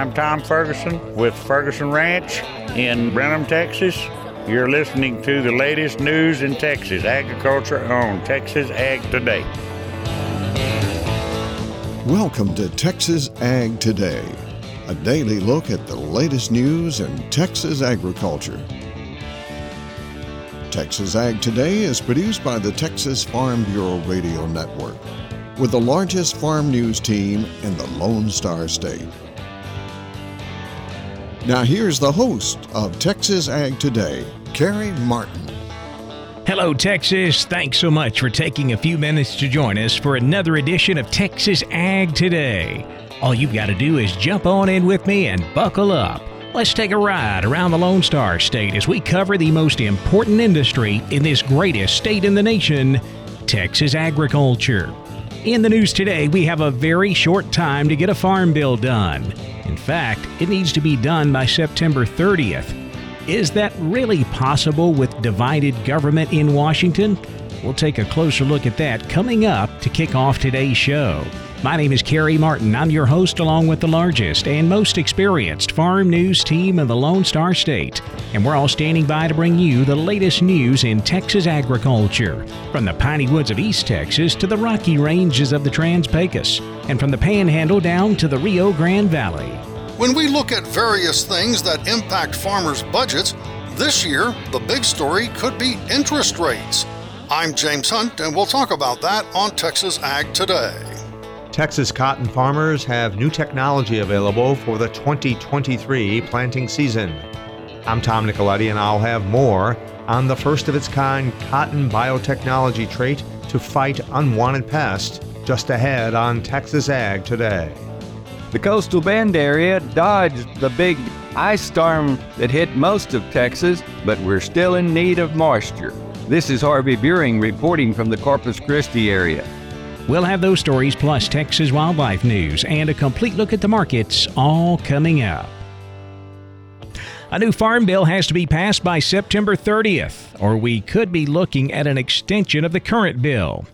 I'm Tom Ferguson with Ferguson Ranch in Brenham, Texas. You're listening to the latest news in Texas agriculture on Texas Ag Today. Welcome to Texas Ag Today, a daily look at the latest news in Texas agriculture. Texas Ag Today is produced by the Texas Farm Bureau Radio Network with the largest farm news team in the Lone Star State. Now, here's the host of Texas Ag Today, Carey Martin. Hello, Texas. Thanks so much for taking a few minutes to join us for another edition of Texas Ag Today. All you've got to do is jump on in with me and buckle up. Let's take a ride around the Lone Star State as we cover the most important industry in this greatest state in the nation, Texas agriculture. In the news today, we have a very short time to get a farm bill done. In fact, it needs to be done by September 30th. Is that really possible with divided government in Washington? We'll take a closer look at that coming up to kick off today's show. My name is Carey Martin. I'm your host, along with the largest and most experienced farm news team in the Lone Star State. And we're all standing by to bring you the latest news in Texas agriculture, from the piney woods of East Texas to the rocky ranges of the Trans Pecos, and from the Panhandle down to the Rio Grande Valley. When we look at various things that impact farmers' budgets, this year the big story could be interest rates. I'm James Hunt, and we'll talk about that on Texas Ag Today. Texas cotton farmers have new technology available for the 2023 planting season. I'm Tom Nicoletti, and I'll have more on the first of its kind cotton biotechnology trait to fight unwanted pests just ahead on Texas Ag today. The coastal bend area dodged the big ice storm that hit most of Texas, but we're still in need of moisture. This is Harvey Buehring reporting from the Corpus Christi area. We'll have those stories plus Texas wildlife news and a complete look at the markets all coming up. A new farm bill has to be passed by September 30th, or we could be looking at an extension of the current bill.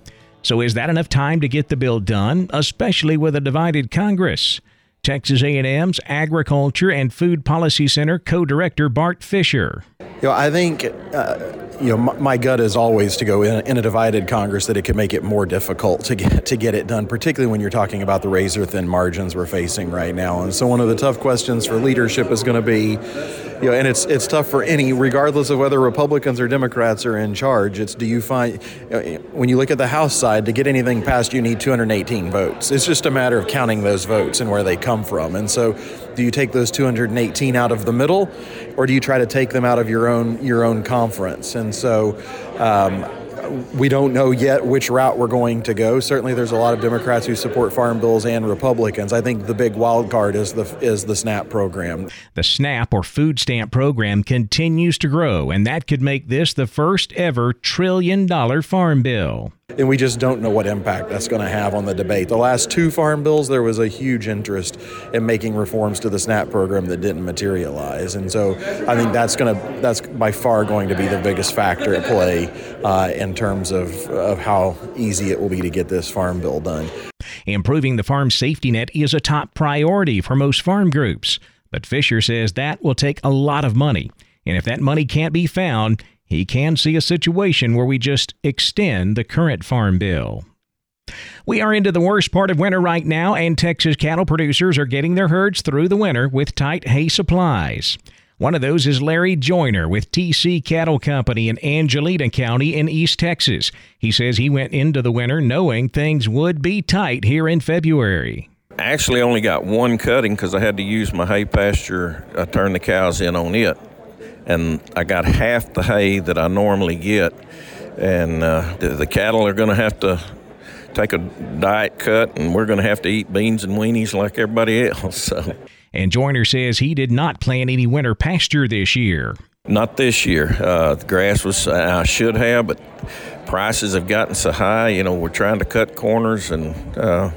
So is that enough time to get the bill done, especially with a divided Congress? Texas A&M's Agriculture and Food Policy Center co-director Bart Fischer. You know, I think uh, you know, my, my, gut is always to go in, in, a divided Congress that it could make it more difficult to get to get it done, particularly when you're talking about the razor thin margins we're facing right now. And so, one of the tough questions for leadership is going to be, you know, and it's it's tough for any, regardless of whether Republicans or Democrats are in charge. It's do you find know, when you look at the House side to get anything passed, you need 218 votes. It's just a matter of counting those votes and where they come from. And so, do you take those 218 out of the middle, or do you try to take them out of your own your own conference? And so. Um, we don't know yet which route we're going to go. Certainly, there's a lot of Democrats who support farm bills and Republicans. I think the big wild card is the is the SNAP program. The SNAP or food stamp program continues to grow, and that could make this the first ever trillion dollar farm bill and we just don't know what impact that's going to have on the debate. The last two farm bills, there was a huge interest in making reforms to the SNAP program that didn't materialize, and so I think that's going to that's by far going to be the biggest factor at play uh, in terms of of how easy it will be to get this farm bill done. Improving the farm safety net is a top priority for most farm groups, but Fischer says that will take a lot of money, and if that money can't be found, he can see a situation where we just extend the current farm bill. We are into the worst part of winter right now, and Texas cattle producers are getting their herds through the winter with tight hay supplies. One of those is Larry Joyner with TC Cattle Company in Angelina County in East Texas. He says he went into the winter knowing things would be tight here in February. I actually only got one cutting because I had to use my hay pasture. I turned the cows in on it and I got half the hay that I normally get. And uh, the, the cattle are going to have to take a diet cut, and we're going to have to eat beans and weenies like everybody else. So. And Joyner says he did not plan any winter pasture this year. Not this year. Uh, the grass was I should have, but prices have gotten so high. You know, we're trying to cut corners, and uh,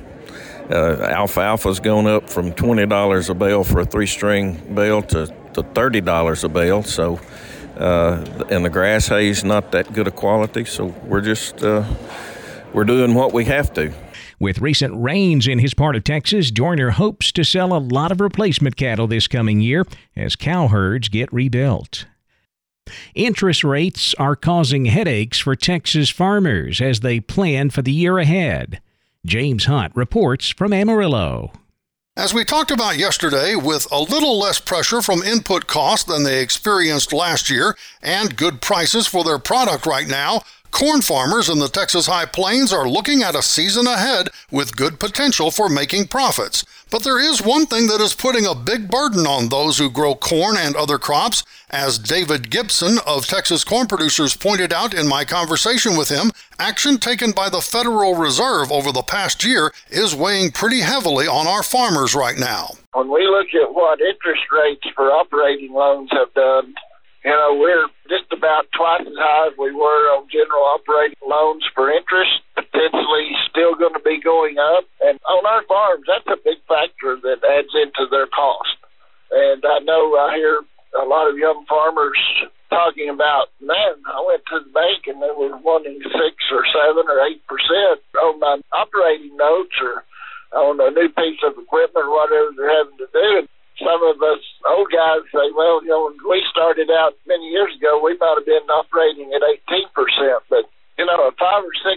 uh, alfalfa's gone up from twenty dollars a bale for a three-string bale to to thirty dollars a bale. So, uh, and the grass hay is not that good a quality. So we're just uh, we're doing what we have to. With recent rains in his part of Texas, Joyner hopes to sell a lot of replacement cattle this coming year as cow herds get rebuilt. Interest rates are causing headaches for Texas farmers as they plan for the year ahead. James Hunt reports from Amarillo. As we talked about yesterday, with a little less pressure from input costs than they experienced last year and good prices for their product right now, corn farmers in the Texas High Plains are looking at a season ahead with good potential for making profits. But there is one thing that is putting a big burden on those who grow corn and other crops. As David Gibson of Texas Corn Producers pointed out in my conversation with him, action taken by the Federal Reserve over the past year is weighing pretty heavily on our farmers right now. When we look at what interest rates for operating loans have done, you know, we're just about twice as high as we were on general operating loans for interest, potentially still going to be going up. And on our farms, that's a big factor that adds into their cost. And I know I hear a lot of young farmers talking about, man, I went to the bank and they were wanting six or seven or eight percent on my operating notes or on a new piece of equipment or whatever they're having to do. Some of us old guys say, well, you know, when we started out many years ago, we might have been operating at 18%, but, you know, a 5 or 6%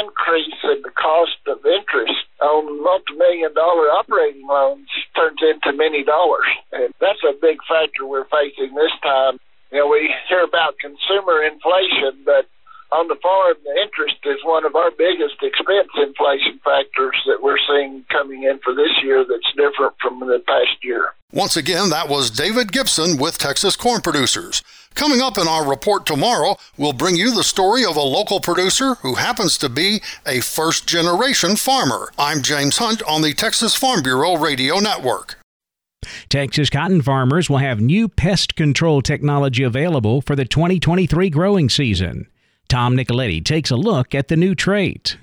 increase in the cost of interest on multi-million dollar operating loans turns into many dollars. And that's a big factor we're facing this time. You know, we hear about consumer inflation, but on the farm, the interest is one of our biggest expense inflation factors that we're seeing coming in for this year that's different from the past year. Once again, that was David Gibson with Texas Corn Producers. Coming up in our report tomorrow, we'll bring you the story of a local producer who happens to be a first generation farmer. I'm James Hunt on the Texas Farm Bureau Radio Network. Texas cotton farmers will have new pest control technology available for the 2023 growing season. Tom Nicoletti takes a look at the new trait.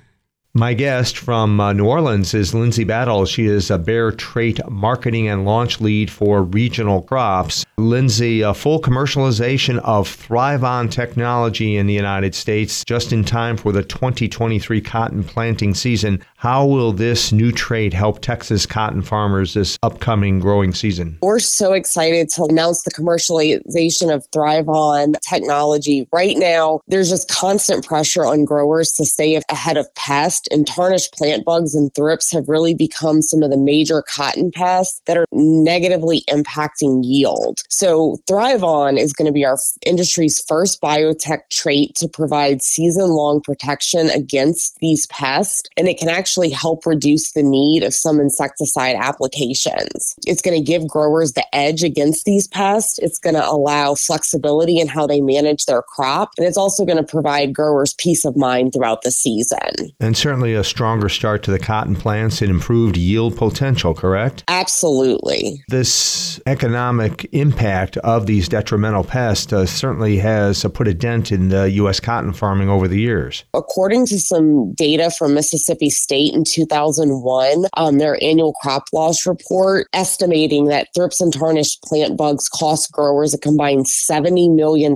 My guest from uh, New Orleans is Lindsay Battle. She is a Bayer Trait Marketing and Launch Lead for Regional Crops. Lindsay, a full commercialization of ThryvOn technology in the United States just in time for the 2023 cotton planting season. How will this new trait help Texas cotton farmers this upcoming growing season? We're so excited to announce the commercialization of ThryvOn technology. Right now, there's just constant pressure on growers to stay ahead of pests, and tarnished plant bugs and thrips have really become some of the major cotton pests that are negatively impacting yield. So ThryvOn is going to be our industry's first biotech trait to provide season-long protection against these pests, and it can actually help reduce the need of some insecticide applications. It's going to give growers the edge against these pests. It's going to allow flexibility in how they manage their crop, and it's also going to provide growers peace of mind throughout the season. And certainly a stronger start to the cotton plants and improved yield potential, correct? Absolutely. This economic impact impact of these detrimental pests uh, certainly has uh, put a dent in the U.S. cotton farming over the years. According to some data from Mississippi State in 2001, um, their annual crop loss report estimating that thrips and tarnished plant bugs cost growers a combined $70 million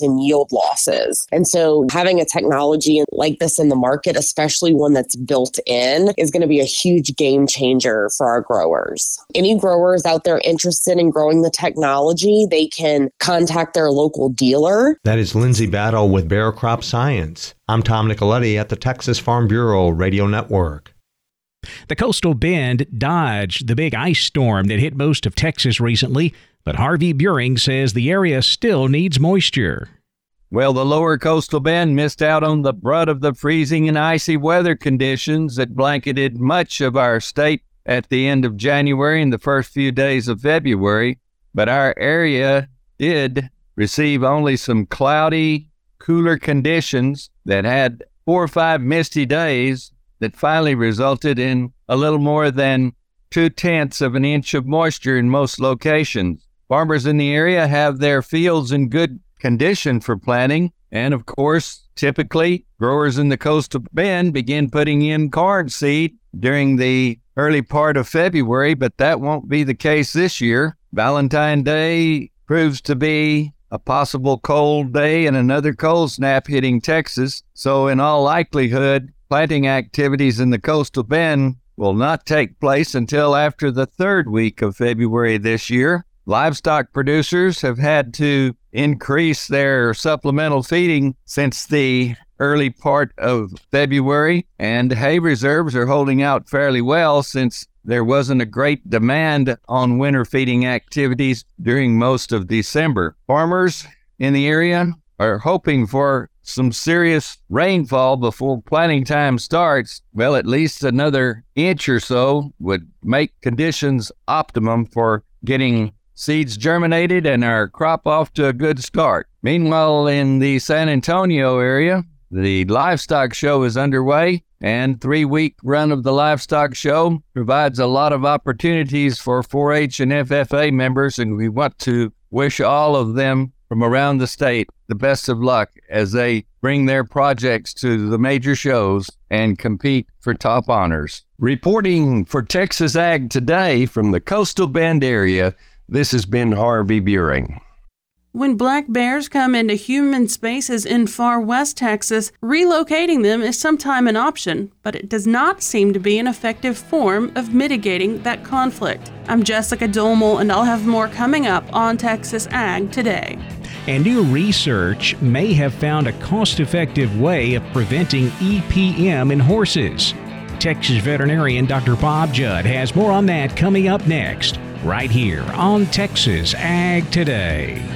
in yield losses. And so having a technology like this in the market, especially one that's built in, is going to be a huge game changer for our growers. Any growers out there interested in growing the technology, technology, they can contact their local dealer. That is Lindsay Battle with Bayer Crop Science. I'm Tom Nicoletti at the Texas Farm Bureau Radio Network. The coastal bend dodged the big ice storm that hit most of Texas recently, but Harvey Buehring says the area still needs moisture. Well, the lower coastal bend missed out on the brunt of the freezing and icy weather conditions that blanketed much of our state at the end of January and the first few days of February but our area did receive only some cloudy, cooler conditions that had four or five misty days that finally resulted in a little more than two tenths of an inch of moisture in most locations. Farmers in the area have their fields in good condition for planting, and of course, typically, growers in the coastal bend begin putting in corn seed during the early part of February, but that won't be the case this year. Valentine Day proves to be a possible cold day and another cold snap hitting Texas. So, in all likelihood, planting activities in the coastal bend will not take place until after the third week of February this year. Livestock producers have had to increase their supplemental feeding since the early part of February, and hay reserves are holding out fairly well since there wasn't a great demand on winter feeding activities during most of December. Farmers in the area are hoping for some serious rainfall before planting time starts, well, at least another inch or so would make conditions optimum for getting seeds germinated and our crop off to a good start. Meanwhile, in the San Antonio area, the livestock show is underway and three week run of the livestock show provides a lot of opportunities for 4-H and FFA members and we want to wish all of them from around the state the best of luck as they bring their projects to the major shows and compete for top honors. Reporting for Texas Ag Today from the Coastal Bend area, this has been Harvey Buehring. When black bears come into human spaces in far west Texas, relocating them is sometimes an option, but it does not seem to be an effective form of mitigating that conflict. I'm Jessica Domel, and I'll have more coming up on Texas Ag today. And new research may have found a cost effective way of preventing EPM in horses. Texas veterinarian Dr. Bob Judd has more on that coming up next, right here on Texas Ag Today.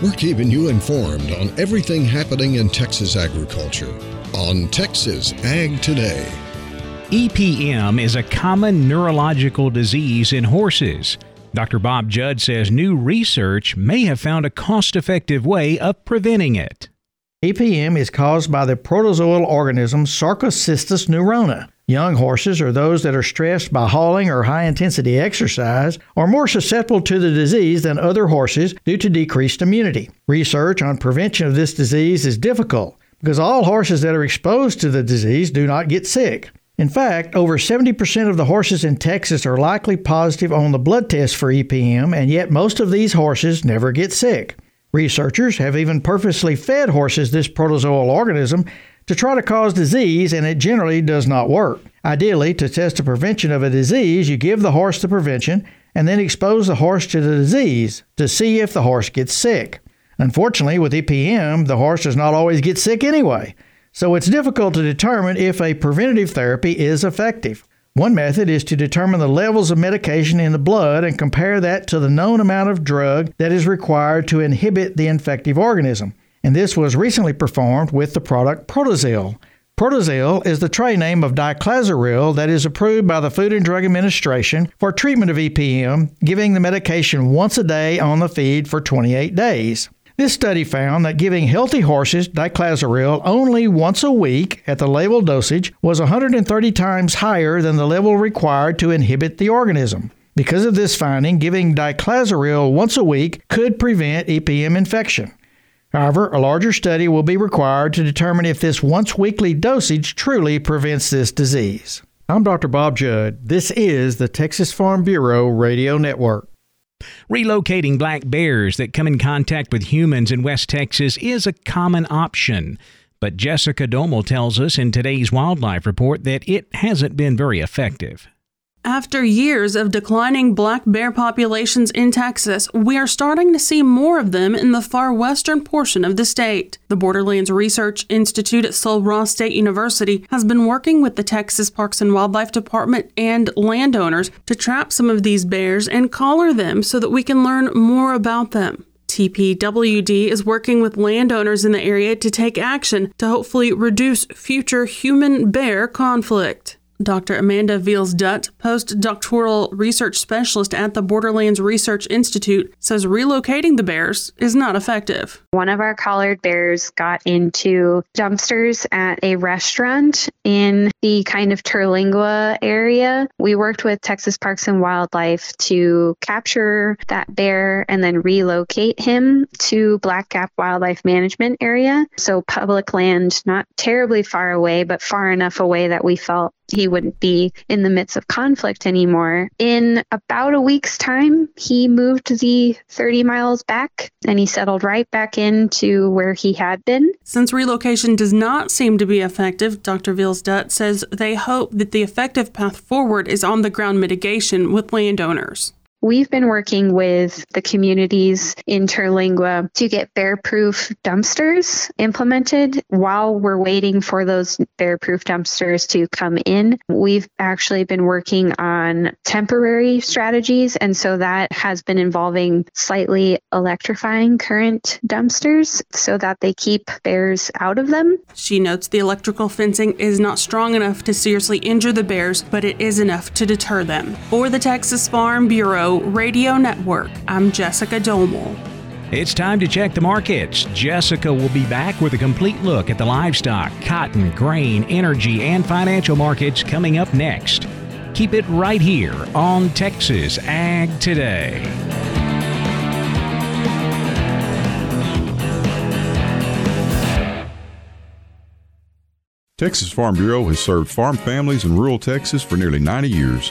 We're keeping you informed on everything happening in Texas agriculture on Texas Ag Today. EPM is a common neurological disease in horses. Dr. Bob Judd says new research may have found a cost effective way of preventing it. EPM is caused by the protozoal organism Sarcocystis neurona. Young horses or those that are stressed by hauling or high intensity exercise are more susceptible to the disease than other horses due to decreased immunity. Research on prevention of this disease is difficult because all horses that are exposed to the disease do not get sick. In fact, over 70% of the horses in Texas are likely positive on the blood test for EPM, and yet most of these horses never get sick. Researchers have even purposely fed horses this protozoal organism to try to cause disease, and it generally does not work. Ideally, to test the prevention of a disease, you give the horse the prevention and then expose the horse to the disease to see if the horse gets sick. Unfortunately, with EPM, the horse does not always get sick anyway, so it's difficult to determine if a preventative therapy is effective. One method is to determine the levels of medication in the blood and compare that to the known amount of drug that is required to inhibit the infective organism. And this was recently performed with the product Protazil. Protazil is the trade name of diclazuril that is approved by the Food and Drug Administration for treatment of EPM, giving the medication once a day on the feed for 28 days. This study found that giving healthy horses diclazuril only once a week at the label dosage was 130 times higher than the level required to inhibit the organism. Because of this finding, giving diclazuril once a week could prevent EPM infection. However, a larger study will be required to determine if this once weekly dosage truly prevents this disease. I'm Dr. Bob Judd. This is the Texas Farm Bureau Radio Network. Relocating black bears that come in contact with humans in West Texas is a common option. But Jessica Domel tells us in today's wildlife report that it hasn't been very effective. After years of declining black bear populations in Texas, we are starting to see more of them in the far western portion of the state. The Borderlands Research Institute at Sul Ross State University has been working with the Texas Parks and Wildlife Department and landowners to trap some of these bears and collar them so that we can learn more about them. TPWD is working with landowners in the area to take action to hopefully reduce future human bear conflict. Dr. Amanda Veals Dutt, postdoctoral research specialist at the Borderlands Research Institute, says relocating the bears is not effective. One of our collared bears got into dumpsters at a restaurant in the kind of Terlingua area. We worked with Texas Parks and Wildlife to capture that bear and then relocate him to Black Gap Wildlife Management area. So public land, not terribly far away, but far enough away that we felt he wouldn't be in the midst of conflict anymore. In about a week's time, he moved the 30 miles back and he settled right back into where he had been. Since relocation does not seem to be effective, Dr. Vilsdut says they hope that the effective path forward is on the ground mitigation with landowners. We've been working with the communities in Terlingua to get bear proof dumpsters implemented while we're waiting for those bear proof dumpsters to come in. We've actually been working on temporary strategies, and so that has been involving slightly electrifying current dumpsters so that they keep bears out of them. She notes the electrical fencing is not strong enough to seriously injure the bears, but it is enough to deter them. For the Texas Farm Bureau, Radio Network. I'm Jessica Domel. It's time to check the markets. Jessica will be back with a complete look at the livestock, cotton, grain, energy, and financial markets coming up next. Keep it right here on Texas Ag Today. Texas Farm Bureau has served farm families in rural Texas for nearly 90 years.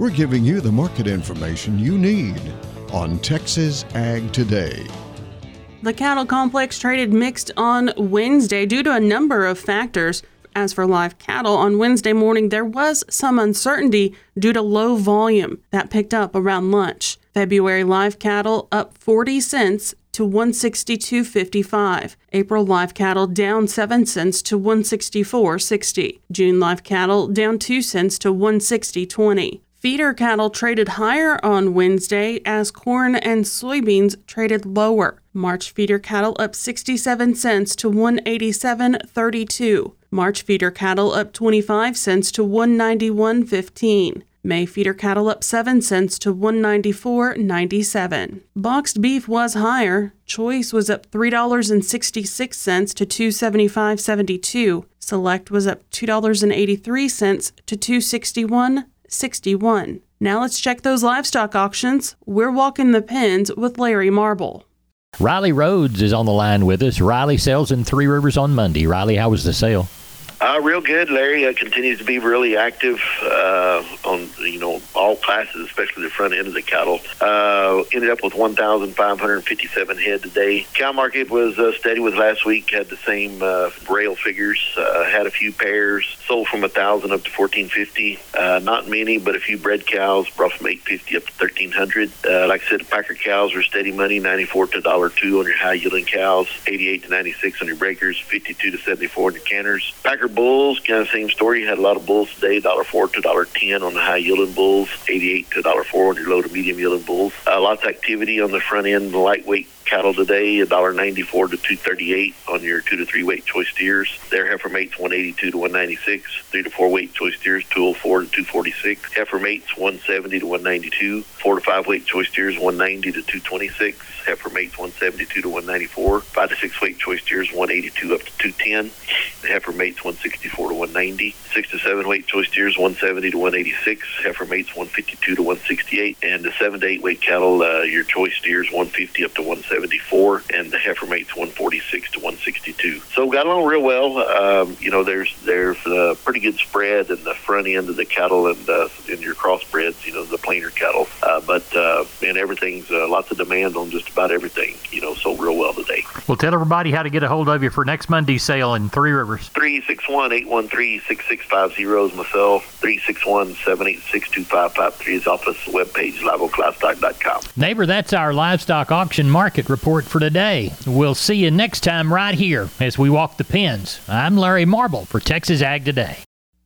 We're giving you the market information you need on Texas Ag Today. The cattle complex traded mixed on Wednesday due to a number of factors. As for live cattle, on Wednesday morning there was some uncertainty due to low volume that picked up around lunch. February live cattle up 40 cents to 162.55. April live cattle down 7 cents to 164.60. June live cattle down 2 cents to 160.20. Feeder cattle traded higher on Wednesday as corn and soybeans traded lower. March feeder cattle up 67 cents to 187.32. March feeder cattle up 25 cents to 191.15. May feeder cattle up 7 cents to 194.97. Boxed beef was higher. Choice was up $3.66 to 275.72. Select was up $2.83 to 261 61. Now let's check those livestock auctions. We're walking the pens with Larry Marble. Riley Rhodes is on the line with us. Riley sells in Three Rivers on Monday. Riley, how was the sale? Uh, real good. Larry uh, continues to be really active uh, on you know all classes, especially the front end of the cattle. Uh, ended up with 1,557 head today. Cow market was uh, steady with last week. Had the same uh, rail figures. Had a few pairs sold from a thousand up to 1,450. Uh, not many, but a few bred cows brought from 850 up to 1,300. Uh, like I said, packer cows are steady money, 94 to dollar two on your high yielding cows, 88 to 96 on your breakers, 52 to 74 on your canners. Packer bulls, kind of same story. You had a lot of bulls today, dollar four to dollar ten on the high yielding bulls, eighty eight to dollar four on your low to medium yielding bulls. Uh, lots of activity on the front end, the lightweight cattle today, a dollar ninety four to two thirty eight on your two to three weight choice steers. Their heifer mates one eighty two to one ninety six, three to four weight choice steers two oh four to two forty six. Heifer mates one seventy to one ninety two, four to five weight choice steers one ninety to two twenty six. Heifer mates one seventy two to one ninety four, five to six weight choice steers one eighty two up to two ten. Heifer mates one sixty four to 190, six to seven weight choice steers one seventy to one eighty six. Heifer mates one fifty two to one sixty eight, and the seven to eight weight cattle, uh, your choice steers one fifty up to one seventy. 74, and the heifer mates 146 to 162. So got along real well. Um, you know, there's there's a pretty good spread in the front end of the cattle and uh, in your crossbreds. You know, the plainer cattle. Uh, but uh, man, everything's uh, lots of demand on just about everything. You know, sold real well today. Well, tell everybody how to get a hold of you for next Monday's sale in Three Rivers. 361 813 6650 is myself. 361 786 2553 is office webpage, liveoaklivestock.com. Neighbor, that's our livestock auction market report for today. We'll see you next time right here as we walk the pens. I'm Larry Marble for Texas Ag Today.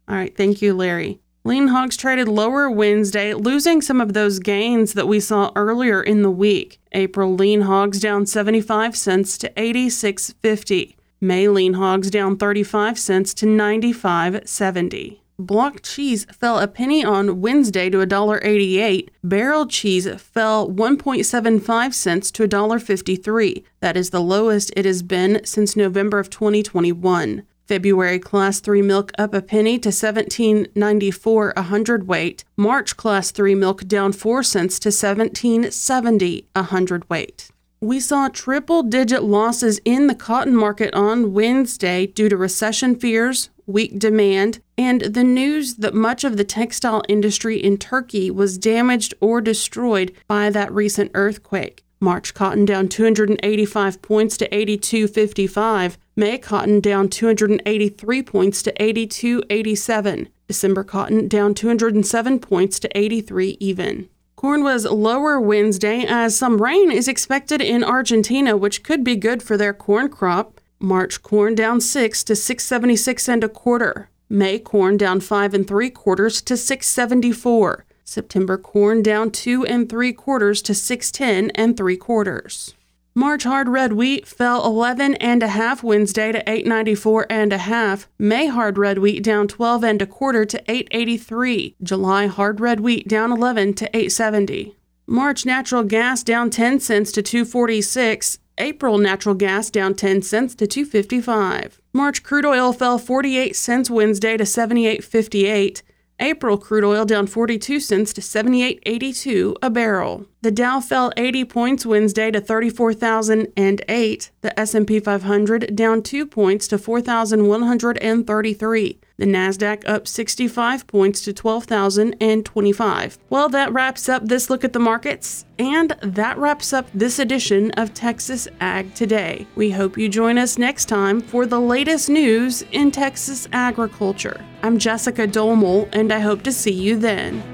All right, thank you, Larry. Lean hogs traded lower Wednesday, losing some of those gains that we saw earlier in the week. April lean hogs down 75 cents to 86.50. May lean hogs down 35 cents to 95.70. Block cheese fell a penny on Wednesday to $1.88. Barrel cheese fell 1.75 cents to $1.53. That is the lowest it has been since November of 2021. February class 3 milk up a penny to 17.94 a hundredweight. March class 3 milk down 4 cents to 17.70 a hundredweight. We saw triple digit losses in the cotton market on Wednesday due to recession fears, weak demand, and the news that much of the textile industry in Turkey was damaged or destroyed by that recent earthquake. March cotton down 285 points to 82.55. May cotton down 283 points to 82.87. December cotton down 207 points to 83 even. Corn was lower Wednesday as some rain is expected in Argentina, which could be good for their corn crop. March corn down 6 to 676 and a quarter. May corn down 5 and 3 quarters to 674. September corn down 2 and 3 quarters to 610 and 3 quarters. March hard red wheat fell 11 and a half Wednesday to 894 and a half. May hard red wheat down 12 and a quarter to 883. July hard red wheat down 11 to 870. March natural gas down 10 cents to 246. April natural gas down 10 cents to 255. March crude oil fell 48 cents Wednesday to 78.58. April crude oil down 42 cents to 78.82 a barrel. The Dow fell 80 points Wednesday to 34,008. The S&P 500 down 2 points to 4,133. The Nasdaq up 65 points to 12,025. Well, that wraps up this look at the markets and that wraps up this edition of Texas Ag Today. We hope you join us next time for the latest news in Texas agriculture. I'm Jessica Domel and I hope to see you then.